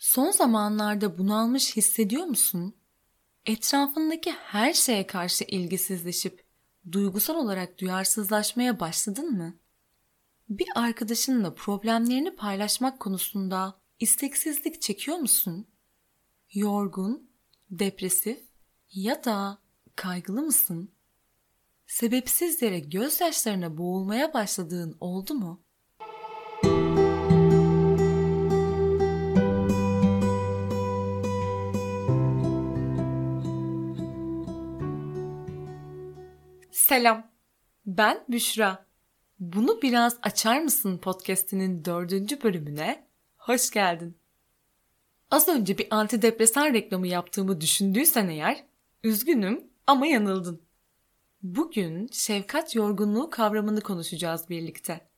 Son zamanlarda bunalmış hissediyor musun? Etrafındaki her şeye karşı ilgisizleşip duygusal olarak duyarsızlaşmaya başladın mı? Bir arkadaşınla problemlerini paylaşmak konusunda isteksizlik çekiyor musun? Yorgun, depresif ya da kaygılı mısın? Sebepsiz yere gözyaşlarına boğulmaya başladığın oldu mu? Selam. Ben Büşra. Bunu biraz açar mısın podcast'inin dördüncü bölümüne? Hoş geldin. Az önce bir antidepresan reklamı yaptığımı düşündüysen eğer, üzgünüm ama yanıldın. Bugün şefkat yorgunluğu kavramını konuşacağız birlikte.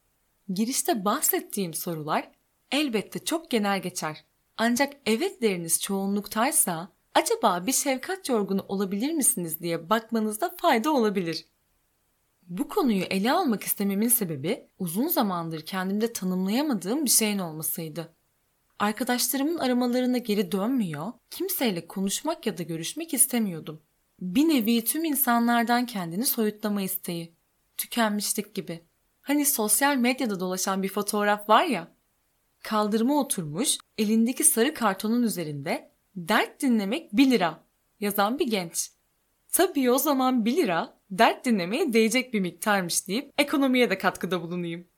Girişte bahsettiğim sorular elbette çok genel geçer. Ancak evetleriniz çoğunluktaysa acaba bir şefkat yorgunu olabilir misiniz diye bakmanızda fayda olabilir. Bu konuyu ele almak istememin sebebi uzun zamandır kendimde tanımlayamadığım bir şeyin olmasıydı. Arkadaşlarımın aramalarına geri dönmüyor, kimseyle konuşmak ya da görüşmek istemiyordum. Bir nevi tüm insanlardan kendini soyutlama isteği. Tükenmişlik gibi. Hani sosyal medyada dolaşan bir fotoğraf var ya. Kaldırıma oturmuş, elindeki sarı kartonun üzerinde dert dinlemek 1 lira yazan bir genç. Tabii o zaman 1 lira dert dinlemeye değecek bir miktarmış deyip ekonomiye de katkıda bulunayım.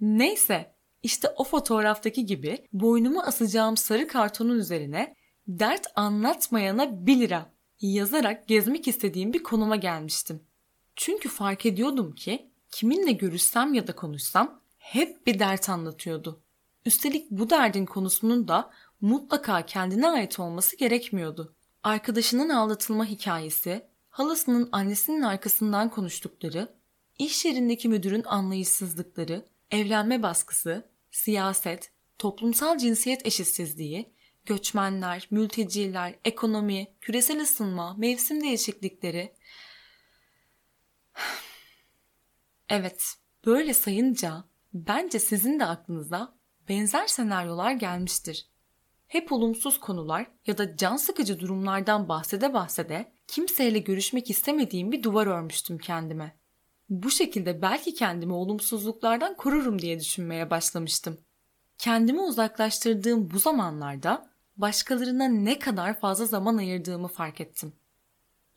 Neyse işte o fotoğraftaki gibi boynumu asacağım sarı kartonun üzerine dert anlatmayana 1 lira yazarak gezmek istediğim bir konuma gelmiştim. Çünkü fark ediyordum ki kiminle görüşsem ya da konuşsam hep bir dert anlatıyordu. Üstelik bu derdin konusunun da mutlaka kendine ait olması gerekmiyordu. Arkadaşının aldatılma hikayesi, halasının annesinin arkasından konuştukları, iş yerindeki müdürün anlayışsızlıkları, evlenme baskısı, siyaset, toplumsal cinsiyet eşitsizliği, göçmenler, mülteciler, ekonomi, küresel ısınma, mevsim değişiklikleri. Evet, böyle sayınca bence sizin de aklınıza benzer senaryolar gelmiştir. Hep olumsuz konular ya da can sıkıcı durumlardan bahsede bahsede kimseyle görüşmek istemediğim bir duvar örmüştüm kendime. Bu şekilde belki kendimi olumsuzluklardan korurum diye düşünmeye başlamıştım. Kendimi uzaklaştırdığım bu zamanlarda başkalarına ne kadar fazla zaman ayırdığımı fark ettim.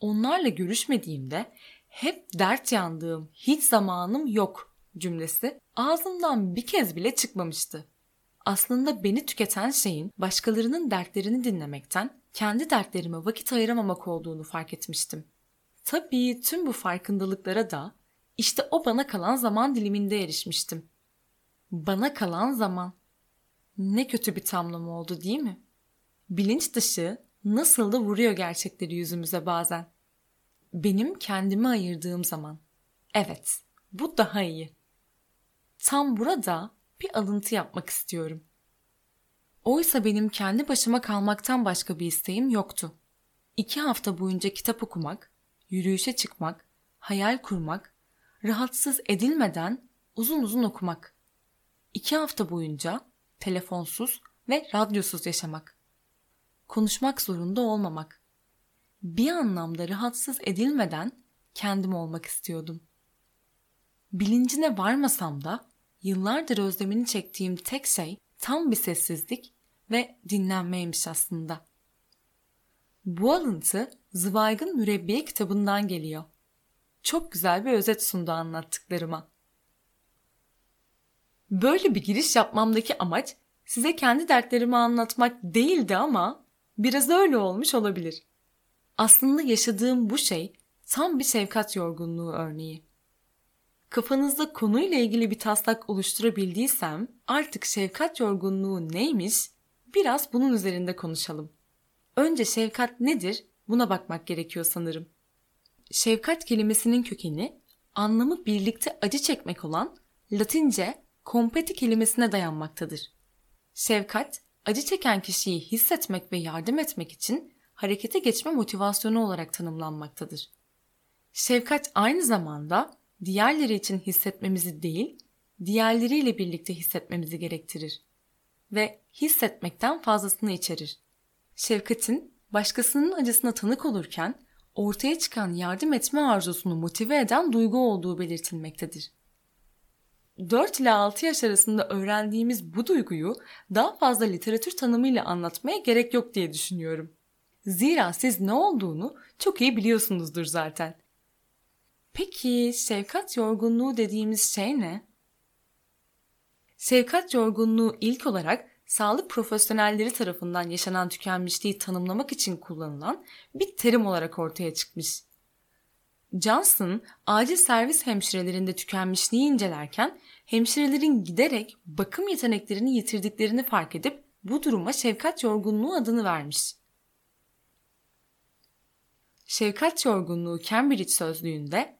Onlarla görüşmediğimde hep dert yandığım, hiç zamanım yok cümlesi ağzımdan bir kez bile çıkmamıştı. Aslında beni tüketen şeyin başkalarının dertlerini dinlemekten kendi dertlerime vakit ayıramamak olduğunu fark etmiştim. Tabii tüm bu farkındalıklara da işte o bana kalan zaman diliminde erişmiştim. Bana kalan zaman. Ne kötü bir tamlama oldu değil mi? Bilinç dışı nasıl da vuruyor gerçekleri yüzümüze bazen. Benim kendime ayırdığım zaman. Evet, bu daha iyi. Tam burada bir alıntı yapmak istiyorum. Oysa benim kendi başıma kalmaktan başka bir isteğim yoktu. İki hafta boyunca kitap okumak, yürüyüşe çıkmak, hayal kurmak, rahatsız edilmeden uzun uzun okumak. İki hafta boyunca telefonsuz ve radyosuz yaşamak. Konuşmak zorunda olmamak. Bir anlamda rahatsız edilmeden kendim olmak istiyordum. Bilincine varmasam da yıllardır özlemini çektiğim tek şey tam bir sessizlik ve dinlenmeymiş aslında. Bu alıntı Zweig'ın Mürebbiye kitabından geliyor. Çok güzel bir özet sundu anlattıklarıma. Böyle bir giriş yapmamdaki amaç size kendi dertlerimi anlatmak değildi ama biraz öyle olmuş olabilir. Aslında yaşadığım bu şey tam bir şefkat yorgunluğu örneği kafanızda konuyla ilgili bir taslak oluşturabildiysem artık şefkat yorgunluğu neymiş biraz bunun üzerinde konuşalım. Önce şefkat nedir buna bakmak gerekiyor sanırım. Şefkat kelimesinin kökeni anlamı birlikte acı çekmek olan Latince competi kelimesine dayanmaktadır. Şefkat, acı çeken kişiyi hissetmek ve yardım etmek için harekete geçme motivasyonu olarak tanımlanmaktadır. Şefkat aynı zamanda diğerleri için hissetmemizi değil, diğerleriyle birlikte hissetmemizi gerektirir. ve hissetmekten fazlasını içerir. Şefkatin başkasının acısına tanık olurken ortaya çıkan yardım etme arzusunu motive eden duygu olduğu belirtilmektedir. 4 ile 6 yaş arasında öğrendiğimiz bu duyguyu daha fazla literatür tanımıyla anlatmaya gerek yok diye düşünüyorum. Zira siz ne olduğunu çok iyi biliyorsunuzdur zaten. Peki şefkat yorgunluğu dediğimiz şey ne? Şefkat yorgunluğu ilk olarak sağlık profesyonelleri tarafından yaşanan tükenmişliği tanımlamak için kullanılan bir terim olarak ortaya çıkmış. Johnson, acil servis hemşirelerinde tükenmişliği incelerken hemşirelerin giderek bakım yeteneklerini yitirdiklerini fark edip bu duruma şefkat yorgunluğu adını vermiş. Şefkat yorgunluğu Cambridge sözlüğünde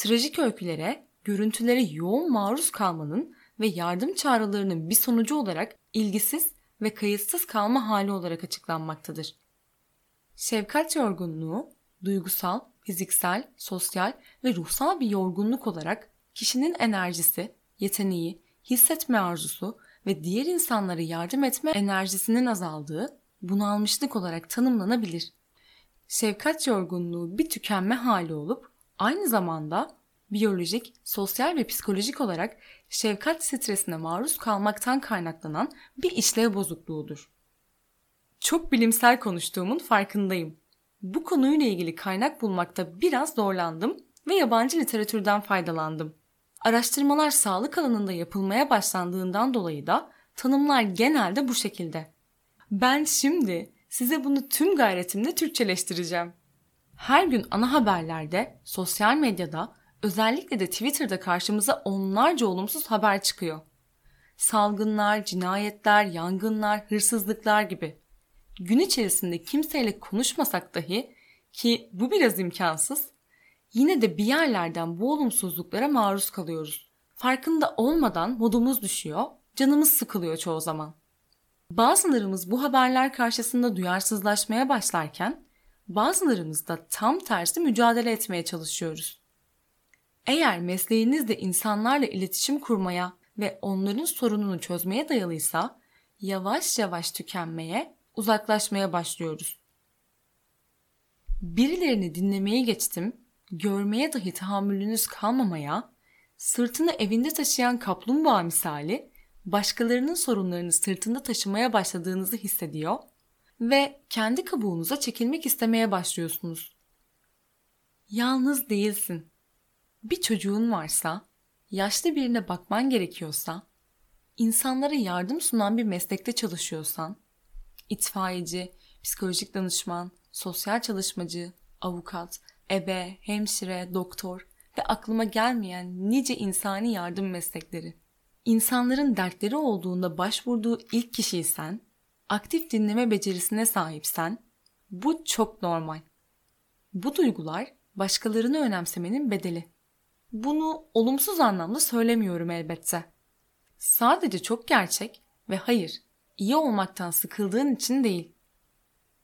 trajik öykülere, görüntülere yoğun maruz kalmanın ve yardım çağrılarının bir sonucu olarak ilgisiz ve kayıtsız kalma hali olarak açıklanmaktadır. Şefkat yorgunluğu, duygusal, fiziksel, sosyal ve ruhsal bir yorgunluk olarak kişinin enerjisi, yeteneği, hissetme arzusu ve diğer insanlara yardım etme enerjisinin azaldığı bunalmışlık olarak tanımlanabilir. Şefkat yorgunluğu bir tükenme hali olup aynı zamanda biyolojik, sosyal ve psikolojik olarak şefkat stresine maruz kalmaktan kaynaklanan bir işlev bozukluğudur. Çok bilimsel konuştuğumun farkındayım. Bu konuyla ilgili kaynak bulmakta biraz zorlandım ve yabancı literatürden faydalandım. Araştırmalar sağlık alanında yapılmaya başlandığından dolayı da tanımlar genelde bu şekilde. Ben şimdi size bunu tüm gayretimle Türkçeleştireceğim. Her gün ana haberlerde, sosyal medyada, özellikle de Twitter'da karşımıza onlarca olumsuz haber çıkıyor. Salgınlar, cinayetler, yangınlar, hırsızlıklar gibi. Gün içerisinde kimseyle konuşmasak dahi ki bu biraz imkansız, yine de bir yerlerden bu olumsuzluklara maruz kalıyoruz. Farkında olmadan modumuz düşüyor, canımız sıkılıyor çoğu zaman. Bazılarımız bu haberler karşısında duyarsızlaşmaya başlarken, bazılarımız da tam tersi mücadele etmeye çalışıyoruz. Eğer mesleğiniz de insanlarla iletişim kurmaya ve onların sorununu çözmeye dayalıysa, yavaş yavaş tükenmeye, uzaklaşmaya başlıyoruz. Birilerini dinlemeye geçtim, görmeye dahi tahammülünüz kalmamaya, sırtını evinde taşıyan kaplumbağa misali başkalarının sorunlarını sırtında taşımaya başladığınızı hissediyor ve kendi kabuğunuza çekilmek istemeye başlıyorsunuz. Yalnız değilsin. Bir çocuğun varsa, yaşlı birine bakman gerekiyorsa, insanlara yardım sunan bir meslekte çalışıyorsan, itfaiyeci, psikolojik danışman, sosyal çalışmacı, avukat, ebe, hemşire, doktor ve aklıma gelmeyen nice insani yardım meslekleri. İnsanların dertleri olduğunda başvurduğu ilk kişiysen, aktif dinleme becerisine sahipsen, bu çok normal. Bu duygular başkalarını önemsemenin bedeli. Bunu olumsuz anlamda söylemiyorum elbette. Sadece çok gerçek ve hayır, iyi olmaktan sıkıldığın için değil.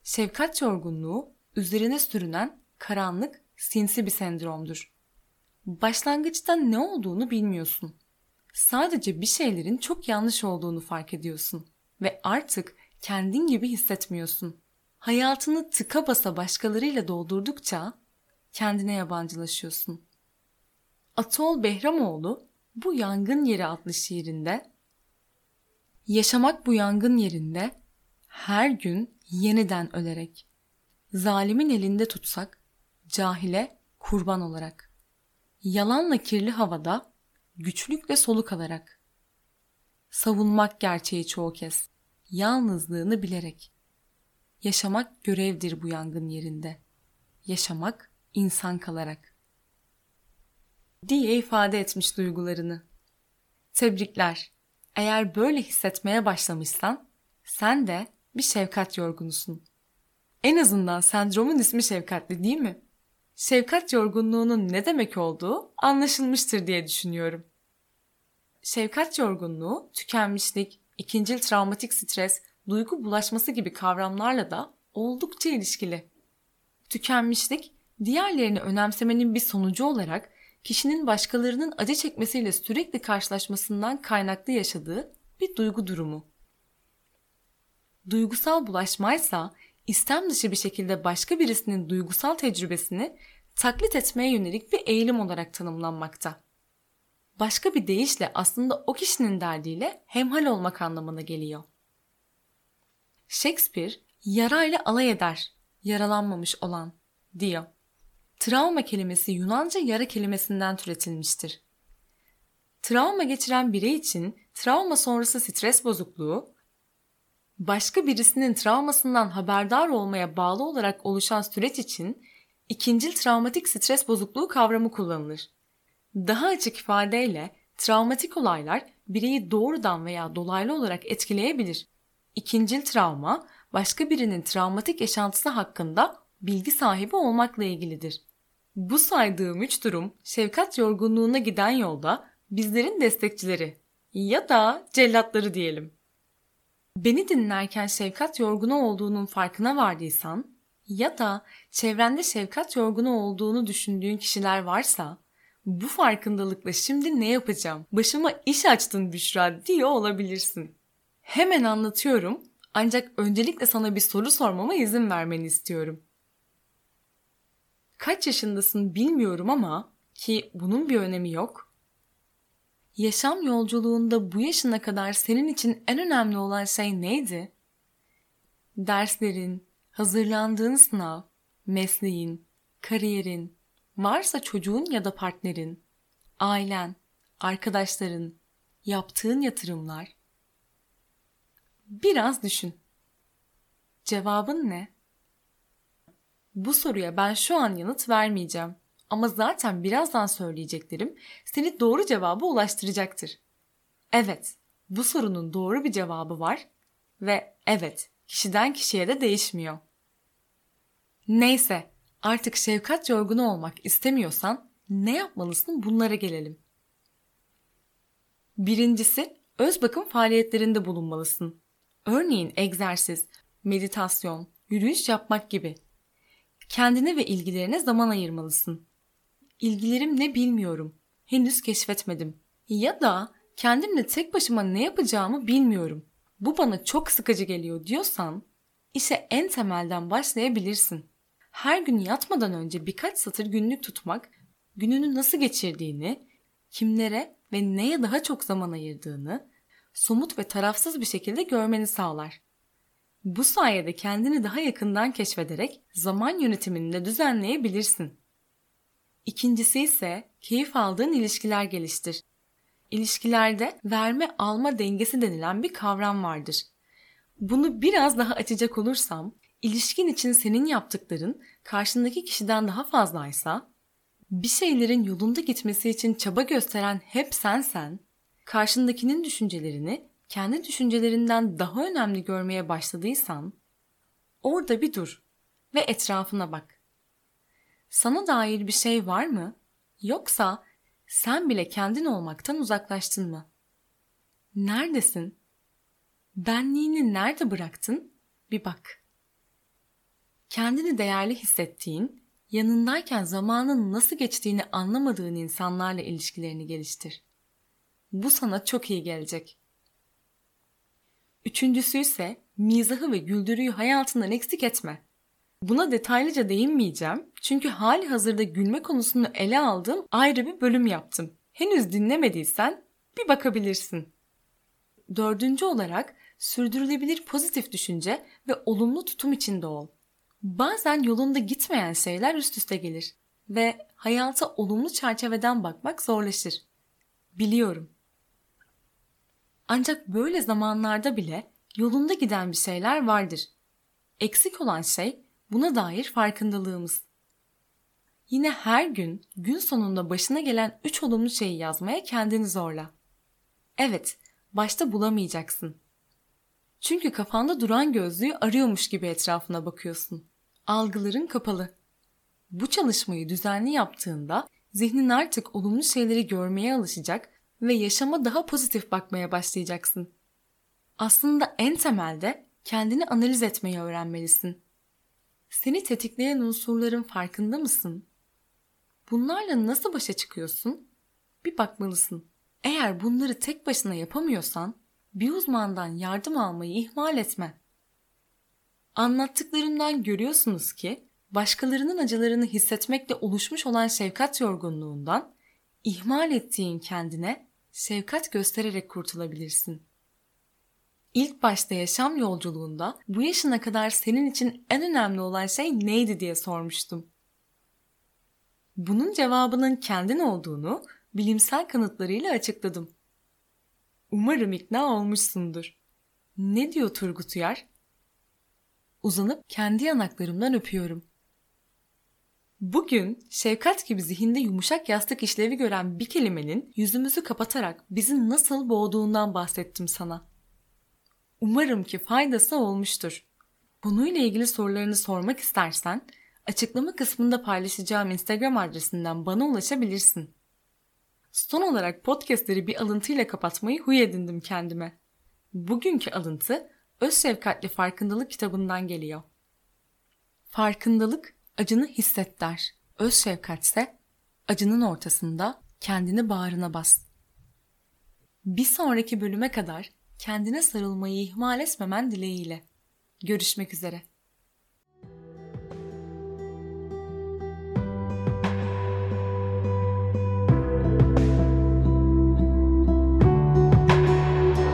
Şefkat yorgunluğu üzerine sürünen karanlık, sinsi bir sendromdur. Başlangıçta ne olduğunu bilmiyorsun. Sadece bir şeylerin çok yanlış olduğunu fark ediyorsun ve artık kendin gibi hissetmiyorsun. Hayatını tıka basa başkalarıyla doldurdukça kendine yabancılaşıyorsun. Atol Behramoğlu bu yangın yeri adlı şiirinde Yaşamak bu yangın yerinde her gün yeniden ölerek zalimin elinde tutsak cahile kurban olarak yalanla kirli havada güçlükle soluk alarak savunmak gerçeği çoğu kez yalnızlığını bilerek. Yaşamak görevdir bu yangın yerinde. Yaşamak insan kalarak. Diye ifade etmiş duygularını. Tebrikler. Eğer böyle hissetmeye başlamışsan sen de bir şefkat yorgunusun. En azından sendromun ismi şefkatli değil mi? Şefkat yorgunluğunun ne demek olduğu anlaşılmıştır diye düşünüyorum. Şefkat yorgunluğu, tükenmişlik, ikincil travmatik stres, duygu bulaşması gibi kavramlarla da oldukça ilişkili. Tükenmişlik, diğerlerini önemsemenin bir sonucu olarak kişinin başkalarının acı çekmesiyle sürekli karşılaşmasından kaynaklı yaşadığı bir duygu durumu. duygusal bulaşmaysa istem dışı bir şekilde başka birisinin duygusal tecrübesini taklit etmeye yönelik bir eğilim olarak tanımlanmakta. Başka bir deyişle aslında o kişinin derdiyle hemhal olmak anlamına geliyor. Shakespeare yarayla alay eder, yaralanmamış olan diyor. Travma kelimesi Yunanca yara kelimesinden türetilmiştir. Travma geçiren birey için travma sonrası stres bozukluğu, başka birisinin travmasından haberdar olmaya bağlı olarak oluşan süreç için ikincil travmatik stres bozukluğu kavramı kullanılır. Daha açık ifadeyle travmatik olaylar bireyi doğrudan veya dolaylı olarak etkileyebilir. İkincil travma başka birinin travmatik yaşantısı hakkında bilgi sahibi olmakla ilgilidir. Bu saydığım üç durum şefkat yorgunluğuna giden yolda bizlerin destekçileri ya da cellatları diyelim. Beni dinlerken şefkat yorgunu olduğunun farkına vardıysan ya da çevrende şefkat yorgunu olduğunu düşündüğün kişiler varsa bu farkındalıkla şimdi ne yapacağım? Başıma iş açtın Büşra diyor olabilirsin. Hemen anlatıyorum ancak öncelikle sana bir soru sormama izin vermeni istiyorum. Kaç yaşındasın bilmiyorum ama ki bunun bir önemi yok. Yaşam yolculuğunda bu yaşına kadar senin için en önemli olan şey neydi? Derslerin, hazırlandığın sınav, mesleğin, kariyerin, varsa çocuğun ya da partnerin, ailen, arkadaşların, yaptığın yatırımlar. Biraz düşün. Cevabın ne? Bu soruya ben şu an yanıt vermeyeceğim. Ama zaten birazdan söyleyeceklerim seni doğru cevaba ulaştıracaktır. Evet, bu sorunun doğru bir cevabı var ve evet, kişiden kişiye de değişmiyor. Neyse, artık şefkat yorgunu olmak istemiyorsan ne yapmalısın bunlara gelelim. Birincisi, öz bakım faaliyetlerinde bulunmalısın. Örneğin egzersiz, meditasyon, yürüyüş yapmak gibi. Kendine ve ilgilerine zaman ayırmalısın. İlgilerim ne bilmiyorum. Henüz keşfetmedim. Ya da kendimle tek başıma ne yapacağımı bilmiyorum. Bu bana çok sıkıcı geliyor diyorsan işe en temelden başlayabilirsin. Her gün yatmadan önce birkaç satır günlük tutmak gününü nasıl geçirdiğini, kimlere ve neye daha çok zaman ayırdığını somut ve tarafsız bir şekilde görmeni sağlar. Bu sayede kendini daha yakından keşfederek zaman yönetimini de düzenleyebilirsin. İkincisi ise keyif aldığın ilişkiler geliştir. İlişkilerde verme alma dengesi denilen bir kavram vardır. Bunu biraz daha açacak olursam, ilişkin için senin yaptıkların karşındaki kişiden daha fazlaysa, bir şeylerin yolunda gitmesi için çaba gösteren hep sensen, karşındakinin düşüncelerini kendi düşüncelerinden daha önemli görmeye başladıysan, orada bir dur ve etrafına bak. Sana dair bir şey var mı? Yoksa sen bile kendin olmaktan uzaklaştın mı? Neredesin? Benliğini nerede bıraktın? Bir bak. Kendini değerli hissettiğin, yanındayken zamanın nasıl geçtiğini anlamadığın insanlarla ilişkilerini geliştir. Bu sana çok iyi gelecek. Üçüncüsü ise mizahı ve güldürüyü hayatından eksik etme. Buna detaylıca değinmeyeceğim çünkü hali hazırda gülme konusunu ele aldığım ayrı bir bölüm yaptım. Henüz dinlemediysen bir bakabilirsin. Dördüncü olarak sürdürülebilir pozitif düşünce ve olumlu tutum içinde ol. Bazen yolunda gitmeyen şeyler üst üste gelir ve hayata olumlu çerçeveden bakmak zorlaşır. Biliyorum. Ancak böyle zamanlarda bile yolunda giden bir şeyler vardır. Eksik olan şey buna dair farkındalığımız. Yine her gün gün sonunda başına gelen üç olumlu şeyi yazmaya kendini zorla. Evet, başta bulamayacaksın. Çünkü kafanda duran gözlüğü arıyormuş gibi etrafına bakıyorsun. Algıların kapalı. Bu çalışmayı düzenli yaptığında zihnin artık olumlu şeyleri görmeye alışacak ve yaşama daha pozitif bakmaya başlayacaksın. Aslında en temelde kendini analiz etmeyi öğrenmelisin. Seni tetikleyen unsurların farkında mısın? Bunlarla nasıl başa çıkıyorsun? Bir bakmalısın. Eğer bunları tek başına yapamıyorsan bir uzmandan yardım almayı ihmal etme. Anlattıklarımdan görüyorsunuz ki başkalarının acılarını hissetmekle oluşmuş olan şefkat yorgunluğundan ihmal ettiğin kendine şefkat göstererek kurtulabilirsin. İlk başta yaşam yolculuğunda bu yaşına kadar senin için en önemli olan şey neydi diye sormuştum. Bunun cevabının kendin olduğunu bilimsel kanıtlarıyla açıkladım. Umarım ikna olmuşsundur. Ne diyor Turgut Uyar? Uzanıp kendi yanaklarımdan öpüyorum. Bugün şefkat gibi zihinde yumuşak yastık işlevi gören bir kelimenin yüzümüzü kapatarak bizi nasıl boğduğundan bahsettim sana. Umarım ki faydası olmuştur. Konuyla ilgili sorularını sormak istersen açıklama kısmında paylaşacağım Instagram adresinden bana ulaşabilirsin. Son olarak podcastleri bir alıntıyla kapatmayı huy edindim kendime. Bugünkü alıntı Öz Şefkatli Farkındalık kitabından geliyor. Farkındalık acını hisset der. Öz şefkatse acının ortasında kendini bağrına bas. Bir sonraki bölüme kadar kendine sarılmayı ihmal etmemen dileğiyle. Görüşmek üzere.